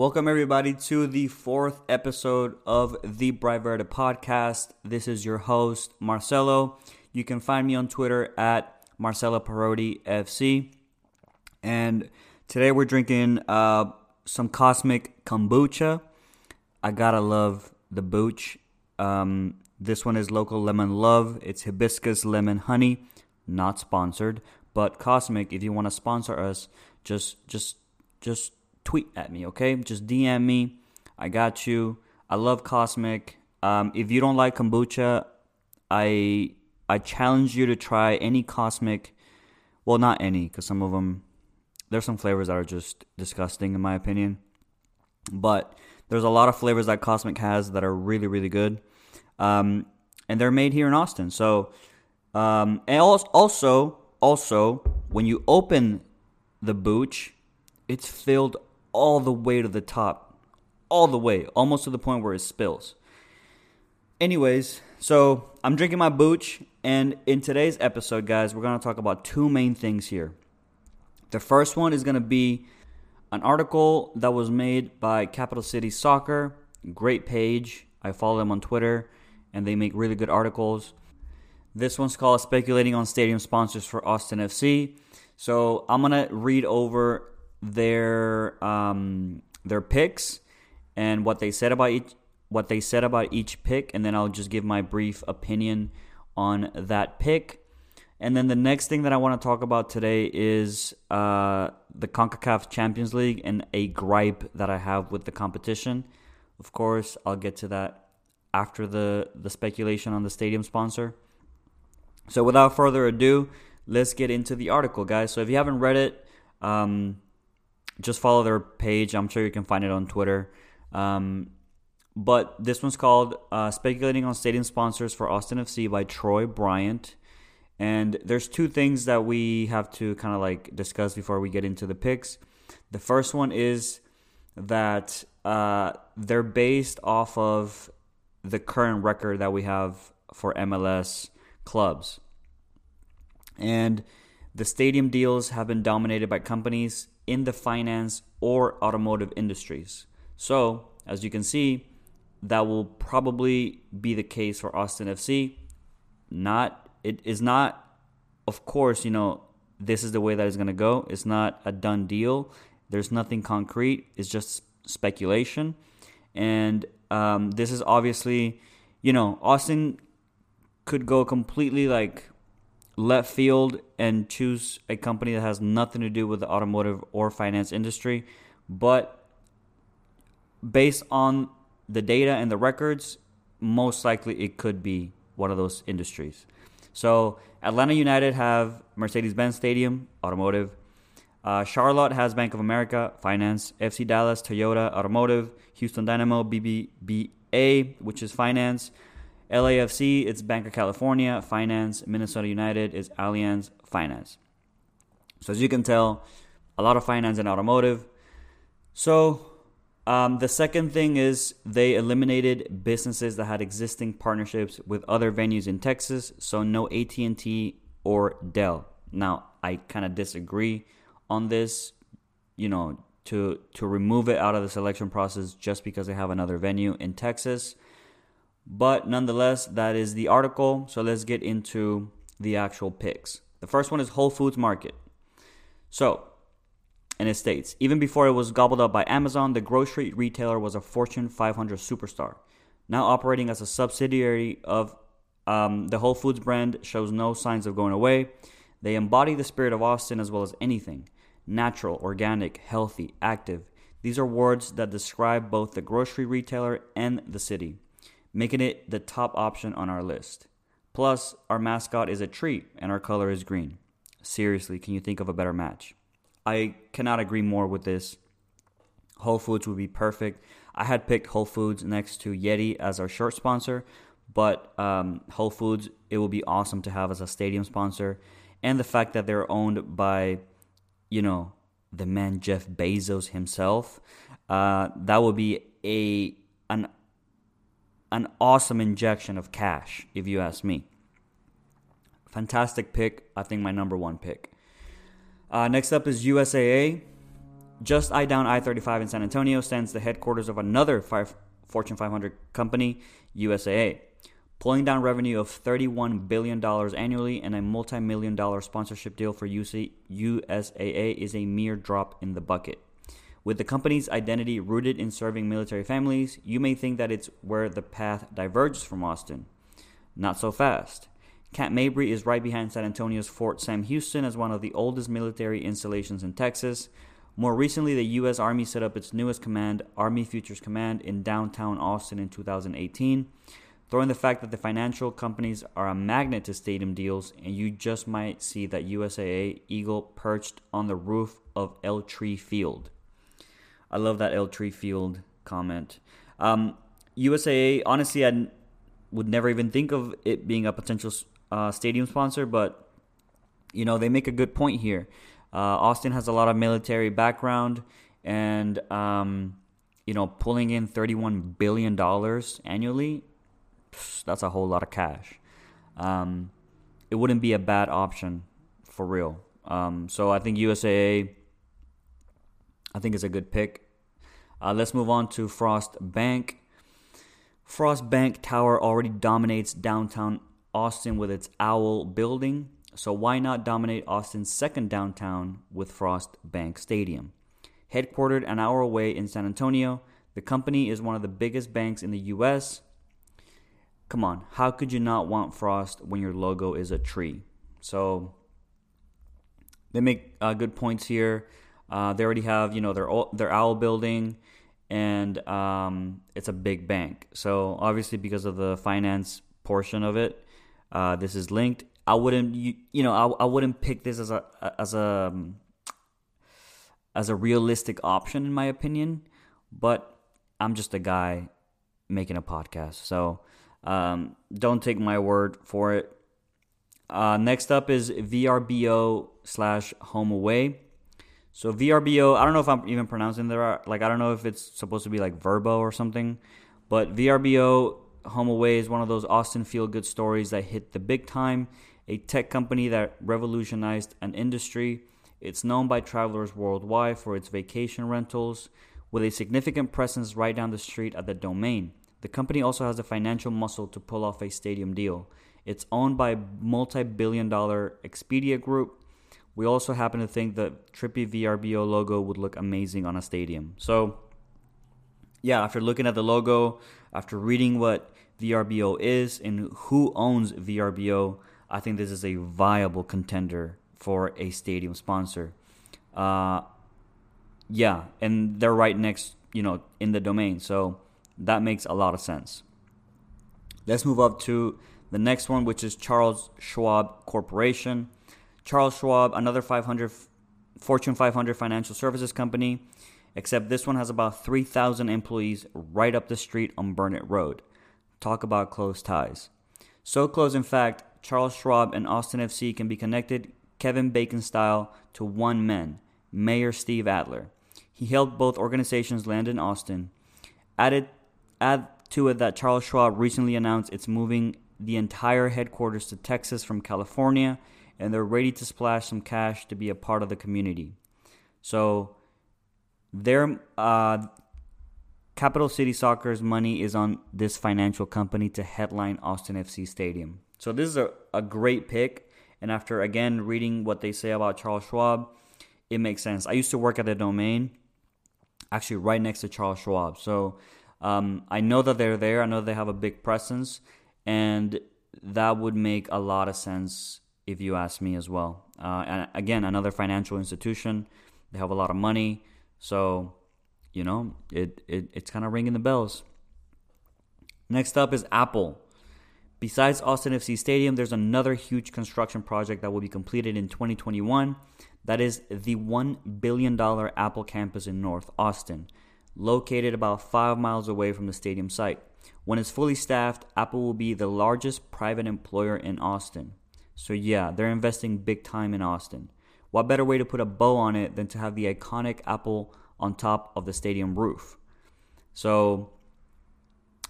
Welcome, everybody, to the fourth episode of the Bright Verde podcast. This is your host, Marcelo. You can find me on Twitter at Marcelo Parodi FC. And today we're drinking uh, some Cosmic Kombucha. I gotta love the booch. Um, this one is local lemon love. It's hibiscus lemon honey, not sponsored. But Cosmic, if you want to sponsor us, just just just tweet at me, okay? Just DM me. I got you. I love Cosmic. Um, if you don't like kombucha, I I challenge you to try any Cosmic. Well, not any, because some of them there's some flavors that are just disgusting in my opinion. But there's a lot of flavors that Cosmic has that are really really good, um, and they're made here in Austin. So, um, and also also when you open the booch, it's filled all the way to the top, all the way, almost to the point where it spills. Anyways, so I'm drinking my booch, and in today's episode, guys, we're gonna talk about two main things here. The first one is gonna be an article that was made by Capital City Soccer, great page. I follow them on Twitter, and they make really good articles. This one's called Speculating on Stadium Sponsors for Austin FC. So I'm gonna read over their um, their picks and what they said about each what they said about each pick, and then I'll just give my brief opinion on that pick. And then the next thing that I want to talk about today is uh, the CONCACAF Champions League and a gripe that I have with the competition. Of course, I'll get to that after the, the speculation on the stadium sponsor. So, without further ado, let's get into the article, guys. So, if you haven't read it, um, just follow their page. I'm sure you can find it on Twitter. Um, but this one's called uh, Speculating on Stadium Sponsors for Austin FC by Troy Bryant. And there's two things that we have to kind of like discuss before we get into the picks. The first one is that uh, they're based off of the current record that we have for MLS clubs. And the stadium deals have been dominated by companies in the finance or automotive industries. So, as you can see, that will probably be the case for Austin FC. Not it is not of course, you know, this is the way that it's going to go. It's not a done deal. There's nothing concrete. It's just speculation. And um, this is obviously, you know, Austin could go completely like left field and choose a company that has nothing to do with the automotive or finance industry. But based on the data and the records, most likely it could be one of those industries. So Atlanta United have Mercedes-Benz Stadium, automotive. Uh, Charlotte has Bank of America, finance. FC Dallas, Toyota, automotive. Houston Dynamo, BBVA, which is finance. LAFC, it's Bank of California, finance. Minnesota United is Allianz, finance. So as you can tell, a lot of finance and automotive. So um, the second thing is they eliminated businesses that had existing partnerships with other venues in Texas. So no AT and T or Dell. Now I kind of disagree on this. You know, to to remove it out of the selection process just because they have another venue in Texas. But nonetheless, that is the article. So let's get into the actual picks. The first one is Whole Foods Market. So, and it states even before it was gobbled up by Amazon, the grocery retailer was a Fortune 500 superstar. Now operating as a subsidiary of um, the Whole Foods brand, shows no signs of going away. They embody the spirit of Austin as well as anything natural, organic, healthy, active. These are words that describe both the grocery retailer and the city making it the top option on our list. Plus, our mascot is a tree and our color is green. Seriously, can you think of a better match? I cannot agree more with this. Whole Foods would be perfect. I had picked Whole Foods next to Yeti as our shirt sponsor, but um, Whole Foods, it would be awesome to have as a stadium sponsor. And the fact that they're owned by, you know, the man Jeff Bezos himself, uh, that would be a an an awesome injection of cash, if you ask me. Fantastic pick. I think my number one pick. Uh, next up is USAA. just I down I 35 in San Antonio stands the headquarters of another five, Fortune 500 company, USAA, pulling down revenue of $31 billion annually and a multi million dollar sponsorship deal for UC, USAA is a mere drop in the bucket. With the company's identity rooted in serving military families, you may think that it's where the path diverges from Austin. Not so fast. Camp Mabry is right behind San Antonio's Fort Sam Houston as one of the oldest military installations in Texas. More recently, the U.S. Army set up its newest command, Army Futures Command, in downtown Austin in 2018. Throwing the fact that the financial companies are a magnet to stadium deals, and you just might see that USAA Eagle perched on the roof of El Tree Field. I love that El Tree Field comment. Um, USAA, honestly, I would never even think of it being a potential uh, stadium sponsor, but you know they make a good point here. Uh, Austin has a lot of military background, and um, you know pulling in thirty-one billion dollars annually, that's a whole lot of cash. Um, it wouldn't be a bad option for real. Um, so I think USAA I think it's a good pick. Uh, let's move on to Frost Bank. Frost Bank Tower already dominates downtown Austin with its Owl building, so why not dominate Austin's second downtown with Frost Bank Stadium? Headquartered an hour away in San Antonio, the company is one of the biggest banks in the US. Come on, how could you not want Frost when your logo is a tree? So they make uh, good points here. Uh, they already have, you know, their their owl building, and um, it's a big bank. So obviously, because of the finance portion of it, uh, this is linked. I wouldn't, you, you know, I, I wouldn't pick this as a as a as a realistic option in my opinion. But I'm just a guy making a podcast, so um, don't take my word for it. Uh, next up is VRBO slash HomeAway. So VRBO, I don't know if I'm even pronouncing there. Like I don't know if it's supposed to be like Verbo or something, but VRBO HomeAway is one of those Austin feel good stories that hit the big time. A tech company that revolutionized an industry. It's known by travelers worldwide for its vacation rentals, with a significant presence right down the street at the domain. The company also has the financial muscle to pull off a stadium deal. It's owned by multi billion dollar Expedia Group, we also happen to think the trippy VRBO logo would look amazing on a stadium. So, yeah, after looking at the logo, after reading what VRBO is and who owns VRBO, I think this is a viable contender for a stadium sponsor. Uh, yeah, and they're right next, you know, in the domain. So that makes a lot of sense. Let's move up to the next one, which is Charles Schwab Corporation. Charles Schwab, another 500 Fortune 500 financial services company, except this one has about 3,000 employees right up the street on Burnett Road. Talk about close ties. So close, in fact, Charles Schwab and Austin FC can be connected Kevin Bacon style to one man, Mayor Steve Adler. He helped both organizations land in Austin. Added, add to it that Charles Schwab recently announced it's moving the entire headquarters to Texas from California and they're ready to splash some cash to be a part of the community. So their uh, Capital City Soccer's money is on this financial company to headline Austin FC Stadium. So this is a, a great pick. And after again reading what they say about Charles Schwab, it makes sense. I used to work at the domain, actually right next to Charles Schwab. So um, I know that they're there. I know they have a big presence, and that would make a lot of sense if you ask me as well. Uh, and again, another financial institution. They have a lot of money, so you know it, it it's kind of ringing the bells. Next up is Apple. Besides Austin FC Stadium, there's another huge construction project that will be completed in 2021. That is the $1 billion Apple campus in North Austin, located about five miles away from the stadium site. When it's fully staffed, Apple will be the largest private employer in Austin. So yeah, they're investing big time in Austin. What better way to put a bow on it than to have the iconic apple on top of the stadium roof? So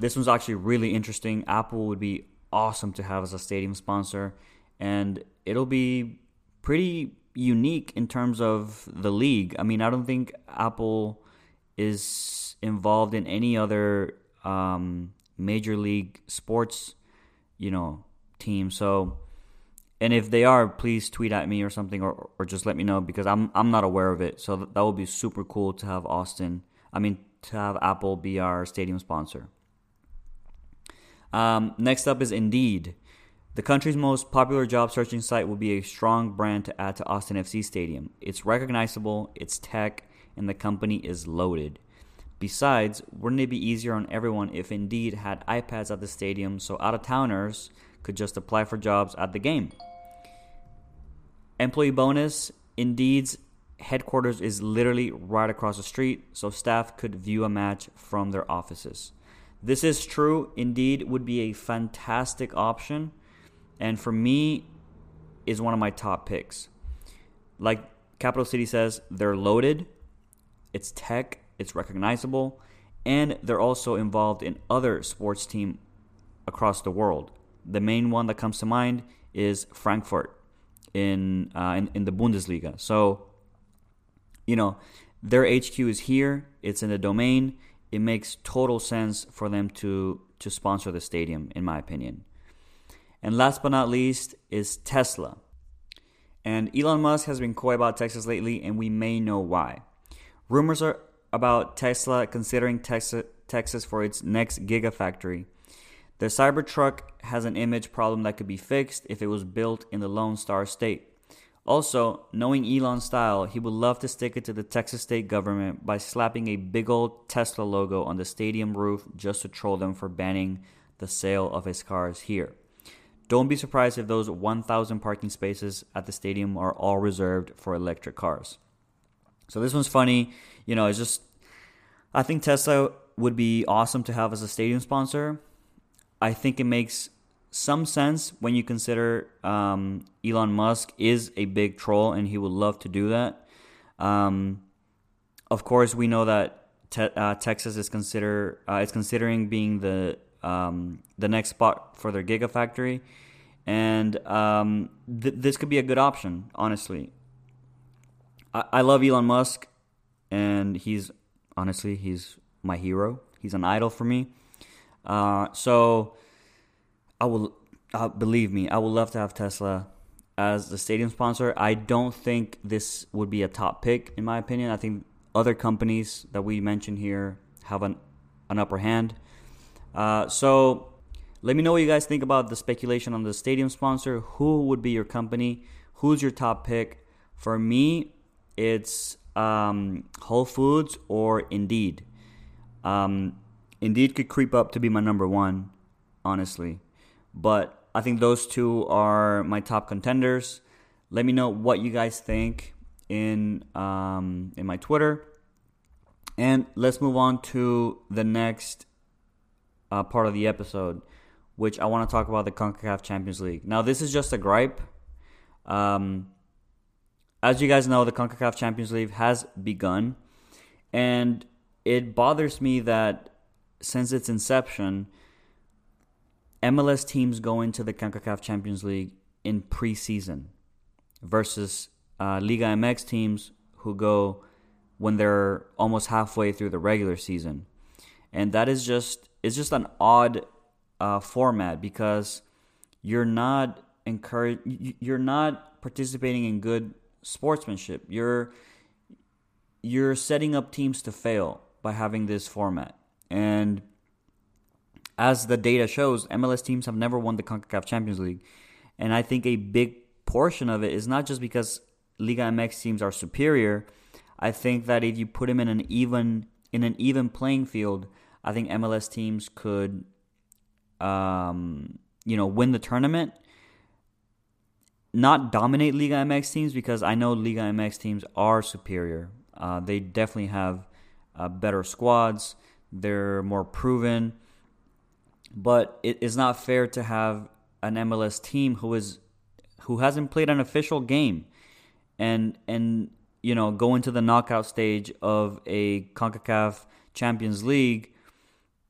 this one's actually really interesting. Apple would be awesome to have as a stadium sponsor, and it'll be pretty unique in terms of the league. I mean, I don't think Apple is involved in any other um, major league sports, you know, team. So, and if they are, please tweet at me or something, or or just let me know because I'm I'm not aware of it. So that would be super cool to have Austin. I mean, to have Apple be our stadium sponsor. Um, next up is Indeed. The country's most popular job searching site will be a strong brand to add to Austin FC Stadium. It's recognizable, it's tech, and the company is loaded. Besides, wouldn't it be easier on everyone if Indeed had iPads at the stadium so out of towners could just apply for jobs at the game? Employee bonus Indeed's headquarters is literally right across the street, so staff could view a match from their offices. This is true. Indeed, would be a fantastic option, and for me, is one of my top picks. Like Capital City says, they're loaded. It's tech. It's recognizable, and they're also involved in other sports team across the world. The main one that comes to mind is Frankfurt in uh, in, in the Bundesliga. So you know, their HQ is here. It's in the domain. It makes total sense for them to to sponsor the stadium, in my opinion. And last but not least is Tesla. And Elon Musk has been coy about Texas lately, and we may know why. Rumors are about Tesla considering Texas, Texas for its next gigafactory. The Cybertruck has an image problem that could be fixed if it was built in the Lone Star State. Also, knowing Elon's style, he would love to stick it to the Texas state government by slapping a big old Tesla logo on the stadium roof just to troll them for banning the sale of his cars here. Don't be surprised if those 1,000 parking spaces at the stadium are all reserved for electric cars. So this one's funny. You know, it's just, I think Tesla would be awesome to have as a stadium sponsor. I think it makes some sense when you consider um, Elon Musk is a big troll and he would love to do that. Um, of course, we know that te- uh, Texas is consider uh, is considering being the um, the next spot for their gigafactory, and um, th- this could be a good option. Honestly, I-, I love Elon Musk, and he's honestly he's my hero. He's an idol for me. Uh, so I will uh, believe me, I would love to have Tesla as the stadium sponsor. I don't think this would be a top pick in my opinion. I think other companies that we mentioned here have an an upper hand. Uh, so let me know what you guys think about the speculation on the stadium sponsor. Who would be your company? Who's your top pick? For me, it's um, Whole Foods or Indeed. Um, Indeed could creep up to be my number one, honestly. But I think those two are my top contenders. Let me know what you guys think in um, in my Twitter. And let's move on to the next uh, part of the episode, which I want to talk about the CONCACAF Champions League. Now, this is just a gripe. Um, as you guys know, the CONCACAF Champions League has begun. And it bothers me that since its inception, MLS teams go into the CONCACAF Champions League in preseason versus uh, Liga MX teams who go when they're almost halfway through the regular season, and that is just it's just an odd uh, format because you're not encourage you're not participating in good sportsmanship. You're you're setting up teams to fail by having this format, and as the data shows, MLS teams have never won the CONCACAF Champions League. And I think a big portion of it is not just because Liga MX teams are superior. I think that if you put them in an even in an even playing field, I think MLS teams could um, you know, win the tournament. Not dominate Liga MX teams because I know Liga MX teams are superior. Uh, they definitely have uh, better squads. They're more proven. But it is not fair to have an MLS team who is who hasn't played an official game and and you know go into the knockout stage of a CONCACAF Champions League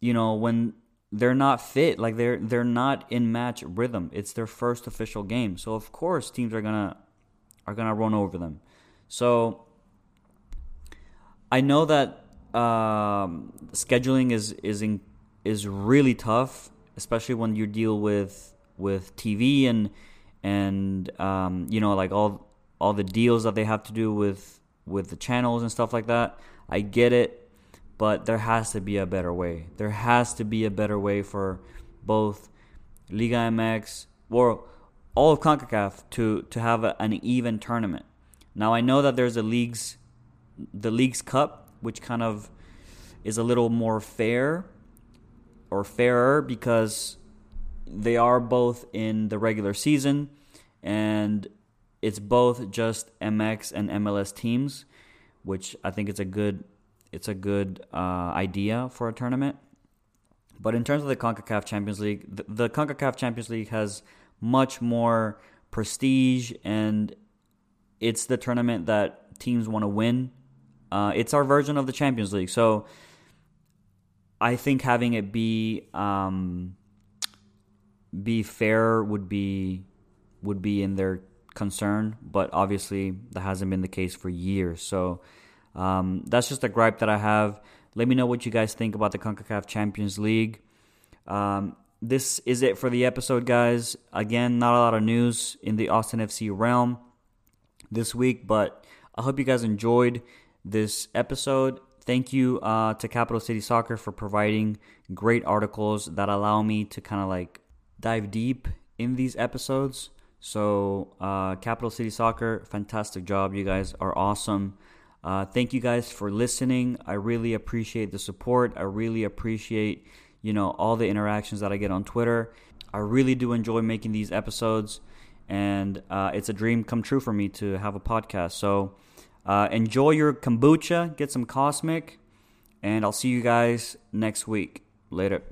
you know when they're not fit like they're they're not in match rhythm. It's their first official game. So of course teams are to are gonna run over them. So I know that um, scheduling is is in, is really tough, especially when you deal with with TV and and um, you know like all all the deals that they have to do with with the channels and stuff like that. I get it, but there has to be a better way. There has to be a better way for both Liga MX or all of CONCACAF to to have a, an even tournament. Now I know that there's a leagues the leagues cup which kind of is a little more fair or fairer because they are both in the regular season and it's both just MX and MLS teams, which I think it's a good it's a good uh, idea for a tournament. But in terms of the CONCACAF Champions League, the, the CONCACAF Champions League has much more prestige and it's the tournament that teams want to win. Uh, it's our version of the Champions League. So I think having it be um, be fair would be would be in their concern, but obviously that hasn't been the case for years. So um, that's just a gripe that I have. Let me know what you guys think about the CONCACAF Champions League. Um, this is it for the episode, guys. Again, not a lot of news in the Austin FC realm this week, but I hope you guys enjoyed this episode. Thank you uh, to Capital City Soccer for providing great articles that allow me to kind of like dive deep in these episodes. So, uh, Capital City Soccer, fantastic job. You guys are awesome. Uh, thank you guys for listening. I really appreciate the support. I really appreciate, you know, all the interactions that I get on Twitter. I really do enjoy making these episodes, and uh, it's a dream come true for me to have a podcast. So, uh, enjoy your kombucha, get some Cosmic, and I'll see you guys next week. Later.